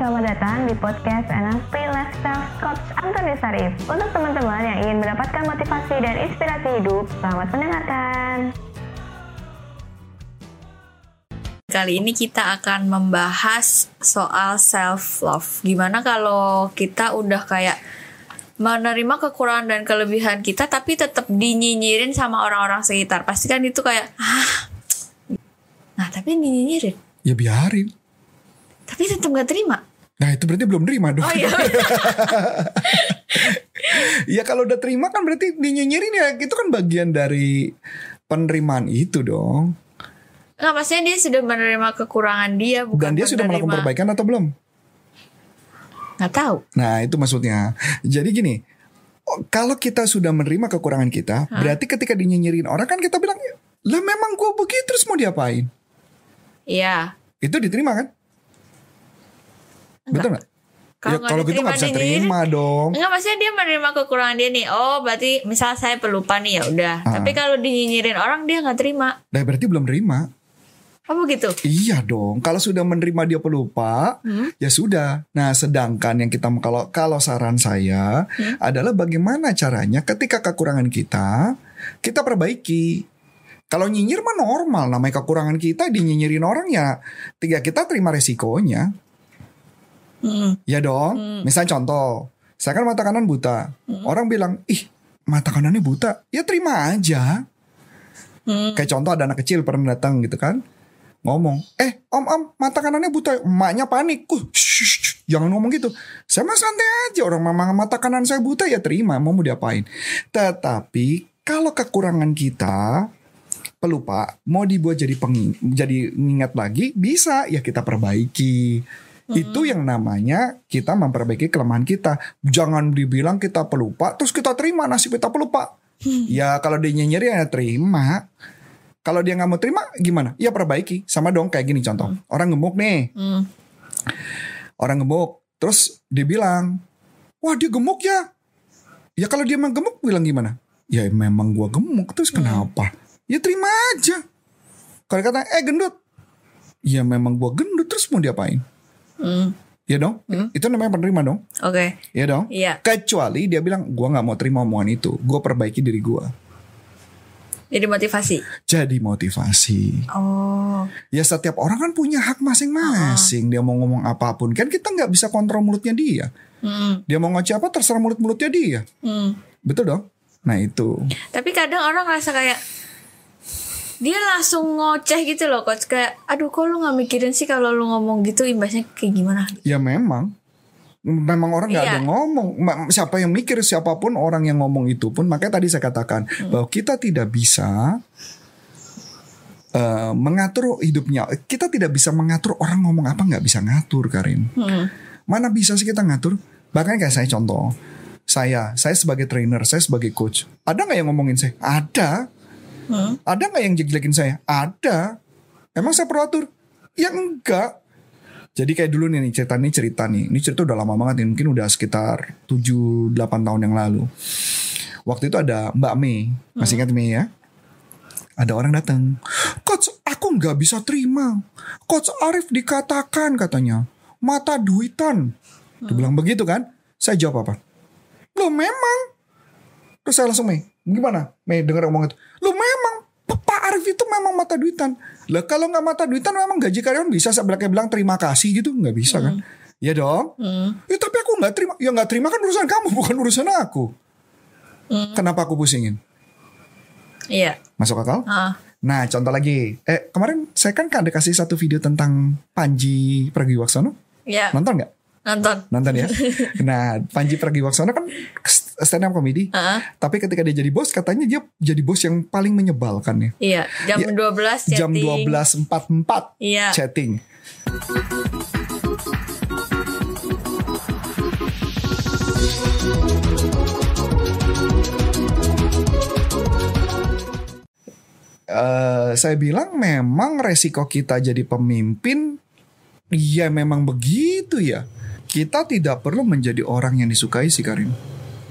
selamat datang di podcast NLP Lifestyle Coach Antoni Sarif. Untuk teman-teman yang ingin mendapatkan motivasi dan inspirasi hidup, selamat mendengarkan. Kali ini kita akan membahas soal self love. Gimana kalau kita udah kayak menerima kekurangan dan kelebihan kita tapi tetap dinyinyirin sama orang-orang sekitar. Pasti kan itu kayak ah. Nah, tapi dinyinyirin. Ya biarin. Tapi tetap gak terima. Nah itu berarti belum terima dong. Oh iya. ya kalau udah terima kan berarti dinyinyirin ya itu kan bagian dari penerimaan itu dong. Nggak, maksudnya dia sudah menerima kekurangan dia bukan Dan dia sudah melakukan menerima- perbaikan atau belum? Nggak tahu. Nah itu maksudnya. Jadi gini, oh, kalau kita sudah menerima kekurangan kita, berarti ketika dinyinyirin orang kan kita bilang, lah memang gue begitu terus mau diapain? Iya. Itu diterima kan? Betul nggak? Kalau Ya kalau gitu nggak bisa terima dong. Enggak maksudnya dia menerima kekurangan dia nih. Oh berarti misal saya pelupa nih ya udah. Ah. Tapi kalau dinyinyirin orang dia nggak terima. Nah berarti belum terima. Apa gitu? Iya dong. Kalau sudah menerima dia pelupa, Hmm? ya sudah. Nah, sedangkan yang kita kalau kalau saran saya Hmm? adalah bagaimana caranya ketika kekurangan kita kita perbaiki. Kalau nyinyir mah normal, namanya kekurangan kita dinyinyirin orang ya, tiga kita terima resikonya. Hmm. Ya dong. Hmm. Misal contoh, saya kan mata kanan buta. Orang bilang, ih mata kanannya buta. Ya terima aja. Hmm. Kayak contoh ada anak kecil pernah datang gitu kan. Ngomong, eh om om mata kanannya buta. Emaknya panik. Uh, shh, shh, jangan ngomong gitu. Saya mah santai aja. Orang mama mata kanan saya buta ya terima. Mau mau diapain. Tetapi kalau kekurangan kita pelupa mau dibuat jadi peng, jadi ingat lagi bisa ya kita perbaiki. Itu yang namanya kita memperbaiki kelemahan kita. Jangan dibilang kita pelupa terus kita terima nasib kita pelupa. Ya kalau dia nyinyir ya terima. Kalau dia nggak mau terima gimana? Ya perbaiki. Sama dong kayak gini contoh. Orang gemuk nih. Hmm. Orang gemuk. Terus dia bilang, wah dia gemuk ya. Ya kalau dia memang gemuk bilang gimana? Ya memang gua gemuk. Terus kenapa? Ya terima aja. Kalau kata, eh gendut. Ya memang gua gendut. Terus mau diapain? Hmm. Ya dong. Itu namanya penerima dong. Oke. Ya dong. Iya. Kecuali dia bilang, gua nggak mau terima omongan itu. Gua perbaiki diri gua. Jadi motivasi. Jadi motivasi. Oh. Ya setiap orang kan punya hak masing-masing. Dia mau ngomong apa pun. Kan kita nggak bisa kontrol mulutnya dia. Hmm. Dia mau ngoceh apa terserah mulut-mulutnya dia. Hmm. Betul dong? Nah itu. Tapi kadang orang ngerasa kayak dia langsung ngoceh gitu loh coach kayak aduh kok lu nggak mikirin sih kalau lu ngomong gitu imbasnya kayak gimana Ya memang. Memang orang nggak Iya. ada ngomong. Siapa yang mikir siapa pun orang yang ngomong itu pun. Makanya tadi saya katakan bahwa kita tidak bisa eh, mengatur hidupnya. Kita tidak bisa mengatur orang ngomong apa nggak bisa ngatur Karin. hmm. Mana bisa sih kita ngatur? Bahkan kayak saya contoh. Saya, saya sebagai trainer, saya sebagai coach. Ada nggak yang ngomongin saya? Ada. Hmm. Ada nggak yang jelek-jelekin saya? Ada. Emang saya perlu? Ya enggak. Jadi kayak dulu nih cerita nih cerita nih. Ini cerita udah lama banget nih. Mungkin udah sekitar 7-8 tahun yang lalu. Waktu itu ada Mbak Mei. Masih ingat Mei ya? Ada orang datang. Coach, aku nggak bisa terima. Coach Arif dikatakan katanya mata duitan. Dia bilang begitu kan? Saya jawab apa? Loh memang. Terus saya langsung Mei, gimana? Mei dengar ngomong itu. Memang Pak Arif itu memang mata duitan. Lah kalau nggak mata duitan memang gaji karyawan bisa sebelah kayak bilang terima kasih gitu nggak bisa kan? Ya dong. Hmm. Ya tapi aku nggak terima. Ya nggak terima kan urusan kamu bukan urusan aku. Kenapa aku pusingin? iya Masuk akal? ah Nah contoh lagi. Eh kemarin saya kan ada kasih satu video tentang Panji Pragiwaksono. ya Nonton nggak? nonton Nonton ya. nah Panji Pragiwaksono kan stand up comedy. ah Tapi ketika dia jadi bos katanya dia jadi bos yang paling menyebalkan ya. iya jam Ya, 12 Jam chatting. 12.44 Iya. chatting. Eh, saya bilang memang resiko kita jadi pemimpin ya memang begitu ya. Kita tidak perlu menjadi orang yang disukai sih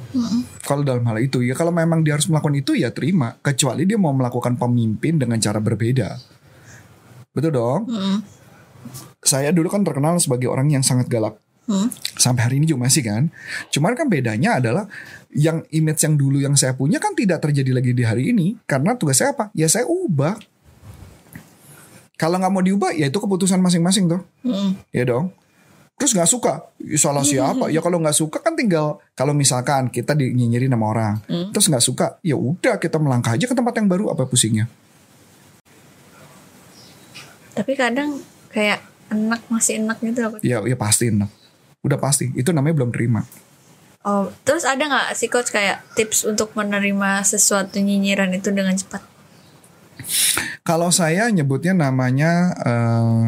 Karin. Kalau dalam hal itu ya kalau memang dia harus melakukan itu ya terima. Kecuali dia mau melakukan pemimpin dengan cara berbeda. Betul dong? Mm. saya dulu kan terkenal sebagai orang yang sangat galak. Hmm. Sampai hari ini juga masih kan. Cuman kan bedanya adalah yang image yang dulu yang saya punya kan tidak terjadi lagi di hari ini. Karena tugas saya apa? Ya saya ubah. Kalau nggak mau diubah ya itu keputusan masing-masing tuh. Hmm. Ya dong. Terus nggak suka, ya salah siapa? Ya kalau nggak suka kan tinggal kalau misalkan kita di- nyinyirin sama orang, terus nggak suka, ya udah kita melangkah aja ke tempat yang baru apa pusingnya? Tapi kadang kayak enak masih enak gitu. Coach. Ya ya pasti enak. Udah pasti. Itu namanya belum terima. Oh, terus ada nggak sih coach kayak tips untuk menerima sesuatu nyinyiran itu dengan cepat? Kalau saya nyebutnya namanya eh,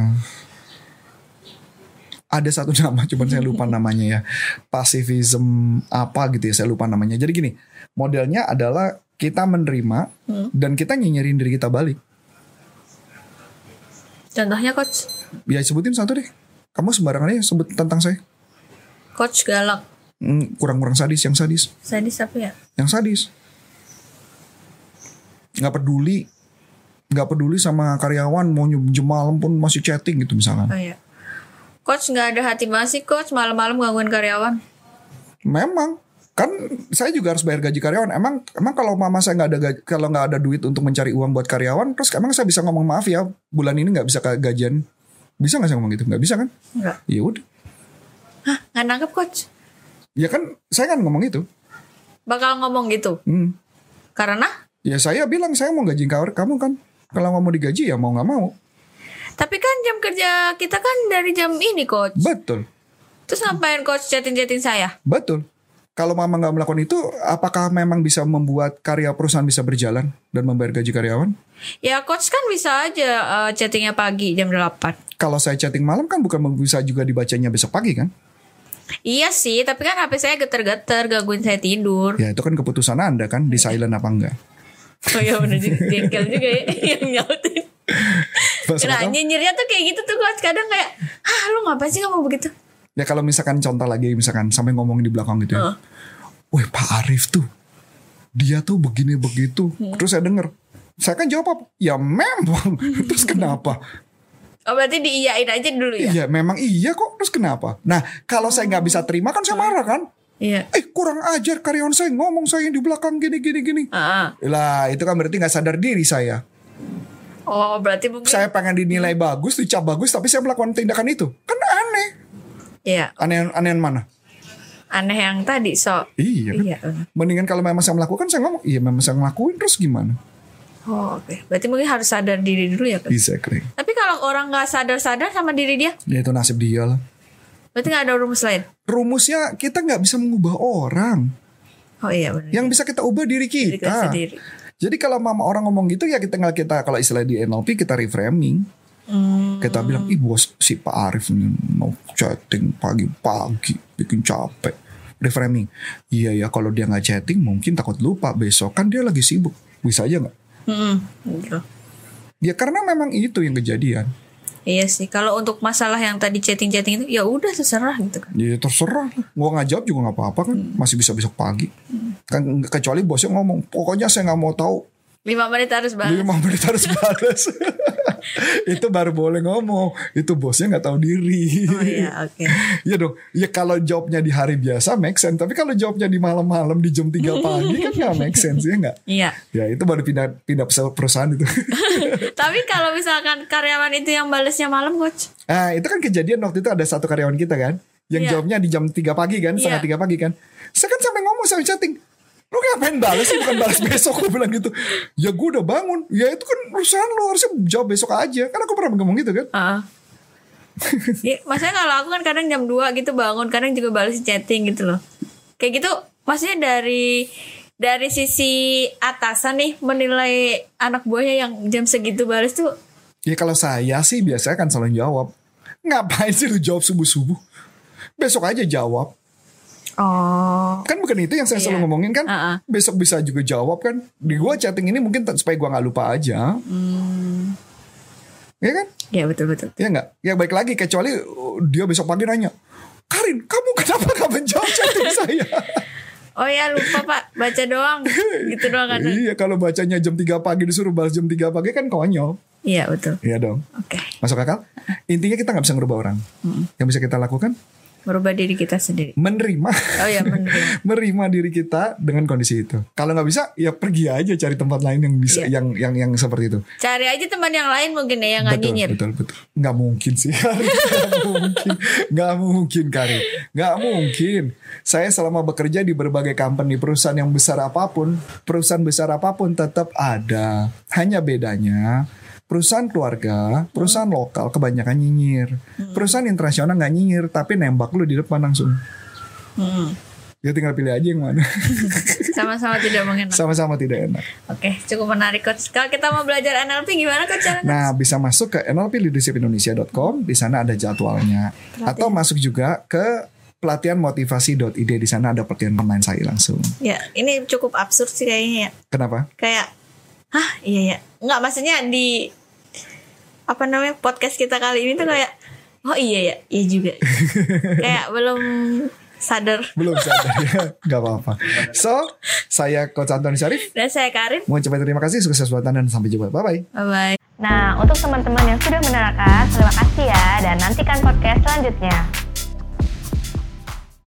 ada satu nama, cuman saya lupa namanya ya. Pasifism apa gitu ya, saya lupa namanya. Jadi gini, modelnya adalah kita menerima dan kita nyinyirin diri kita balik. Contohnya coach, Ya sebutin satu deh. Kamu sembarangan aja sebut tentang saya. coach galak, Hmm, kurang-kurang sadis, yang sadis, sadis apa ya? yang sadis. Nggak peduli, nggak peduli sama karyawan mau jam malam pun masih chatting gitu misalkan. Oh iya. Coach nggak ada hati banget sih coach malam-malam gangguin karyawan. Memang kan saya juga harus bayar gaji karyawan. Emang emang kalau mama saya nggak ada gaji, kalau nggak ada duit untuk mencari uang buat karyawan, terus emang saya bisa ngomong maaf ya bulan ini nggak bisa ke gajian. Bisa nggak saya ngomong gitu? Nggak bisa kan? Enggak. Ya udah. Hah, nggak nangkep coach? Ya kan saya kan ngomong itu. Bakal ngomong gitu. Hmm. Karena Ya saya bilang saya mau gaji kamu kan. Kalau nggak mau digaji ya mau nggak mau. Tapi kan jam kerja kita kan dari jam ini coach. Betul, Terus ngapain coach chatting-chatting saya? betul. Kalau mama nggak melakukan itu, apakah memang bisa membuat karya perusahaan bisa berjalan dan membayar gaji karyawan? Ya coach kan bisa aja eh, chattingnya pagi jam 8. Kalau saya chatting malam kan bukan bisa juga dibacanya besok pagi kan? Iya sih, tapi kan HP saya geter-geter gangguin saya tidur. Ya itu kan keputusan anda kan di silent apa enggak? Oh iya bener jengkel juga ya yang nyautin. Nah nyinyirnya tuh kayak gitu tuh coach kadang kayak, ah lu ngapain sih ngomong begitu? ya kalau misalkan contoh lagi misalkan sampai ngomongin di belakang gitu ya. Heeh. Wih Pak Arif tuh, dia tuh begini begitu. Hmm. Terus saya denger, saya kan jawab apa? Ya memang. Terus kenapa? Oh berarti diiyain aja dulu ya? Iya memang iya kok. Terus kenapa? Nah kalau saya nggak bisa terima kan saya marah kan? Iya. Eh kurang ajar karyawan saya ngomong saya di belakang gini gini gini. Ah, ah. Lah itu kan berarti nggak sadar diri saya. Oh berarti mungkin Saya pengen dinilai bagus, dicap bagus, tapi saya melakukan tindakan itu. Kan aneh. Iya Aneh aneh yang mana? aneh yang tadi so Iya. kan? Iya. Mendingan kalau memang saya melakukan saya ngomong, iya memang saya ngelakuin terus gimana? Oh oke Berarti mungkin harus sadar diri dulu ya coach Exactly. Tapi kalau orang nggak sadar-sadar sama diri dia Ya itu nasib dia lah. Berarti nggak ada rumus lain Rumusnya kita nggak bisa mengubah orang. Oh iya benar Yang bisa kita ubah diri Diri kita kita. sendiri Jadi kalau mama orang ngomong gitu ya kita tinggal kita kalau istilah di NLP kita reframing. hmm. Kita bilang, ih bos si Pak Arif nih mau chatting pagi-pagi bikin capek. Reframing. Iya ya kalau dia nggak chatting mungkin takut lupa besok kan dia lagi sibuk. Bisa aja nggak? Hmm, gitu. Ya karena memang itu yang kejadian. Iya sih kalau untuk masalah yang tadi chatting-chatting itu ya udah terserah gitu kan Ya terserah. Gua nggak jawab juga nggak apa-apa kan. Masih bisa besok pagi. Kan kecuali bosnya ngomong, pokoknya saya nggak mau tahu. Lima menit harus banget Lima menit harus balas. itu baru boleh ngomong. Itu bosnya nggak tahu diri. Oh iya oke Iya dong. Ya kalau jawabnya di hari biasa make sense. Tapi kalau jawabnya di malam-malam di jam 3 pagi kan nggak make sense ya nggak? Iya Ya itu baru pindah pindah perusahaan itu. Tapi kalau misalkan karyawan itu yang balesnya malam coach ah itu kan kejadian waktu itu ada satu karyawan kita kan. Yang Iya. jawabnya di jam 3 pagi kan. Setengah Iya. tiga pagi kan. Saya kan sampai ngomong sampai chatting. Lu ngapain balas sih? Bukan balas besok Gue bilang gitu. Ya gue udah bangun. Ya itu kan urusan lu Harusnya jawab besok aja. Kan aku pernah ngomong gitu kan. Heeh. Iya, maksudnya kalau aku kan kadang jam 2 gitu bangun, kadang juga balas chatting gitu loh. Kayak gitu, maksudnya dari dari sisi atasan nih menilai anak buahnya yang jam segitu balas tuh. Ya kalau saya sih biasanya kan selalu jawab. Ngapain sih lu jawab subuh-subuh? Besok aja jawab oh Kan bukan itu yang saya selalu Iya. ngomongin kan Uh-uh. Besok bisa juga jawab kan Di gua chatting ini mungkin supaya gua gak lupa aja Hmm. Ya kan ya betul betul. Ya nggak Ya baik lagi Kecuali uh, dia besok pagi nanya Karin kamu kenapa gak menjawab chatting saya Oh ya lupa pak, baca doang, gitu doang kan. Iya kalau bacanya jam 3 pagi disuruh balas jam 3 pagi kan konyol Iya betul. Iya dong. Oke. Masuk akal? Intinya kita nggak bisa ngerubah orang. Yang bisa kita lakukan Merubah diri kita sendiri. menerima, Oh ya menerima. menerima diri kita dengan kondisi itu. Kalau nggak bisa, ya pergi aja cari tempat lain yang bisa, Iya. yang yang yang seperti itu. Cari aja teman yang lain mungkin ya yang nggak betul, nyinyir. betul, betul. Nggak mungkin sih. Nggak mungkin, nggak mungkin, Kari. Nggak mungkin. Saya selama bekerja di berbagai company, perusahaan yang besar apa pun, perusahaan besar apa pun tetap ada. Hanya bedanya, perusahaan keluarga, perusahaan lokal kebanyakan nyinyir. Perusahaan internasional nggak nyinyir, tapi nembak lu di depan langsung. Hmm. Ya tinggal pilih aja yang mana. Sama-sama tidak mengenal. Sama-sama tidak enak. Oke, cukup menarik coach. Kalau kita mau belajar NLP gimana coach caranya? Nah, bisa masuk ke nlpleadershipindonesia.com, di sana ada jadwalnya. Atau masuk juga ke pelatihan motivasi.id di sana ada pelatihan online saya langsung. Ya, ini cukup absurd sih kayaknya ya. Kenapa? Kayak, hah iya ya. Enggak, maksudnya di apa namanya podcast kita kali ini tuh kayak, oh iya ya, iya juga. kayak belum sadar. Belum sadar ya, nggak apa-apa. So, saya Coach Antoni Syarif. Dan saya Karin. Mau ucapkan terima kasih, sukses buat Anda dan sampai jumpa. Bye-bye. Bye bye. Nah, untuk teman-teman yang sudah menerangkan, terima kasih ya dan nantikan podcast selanjutnya.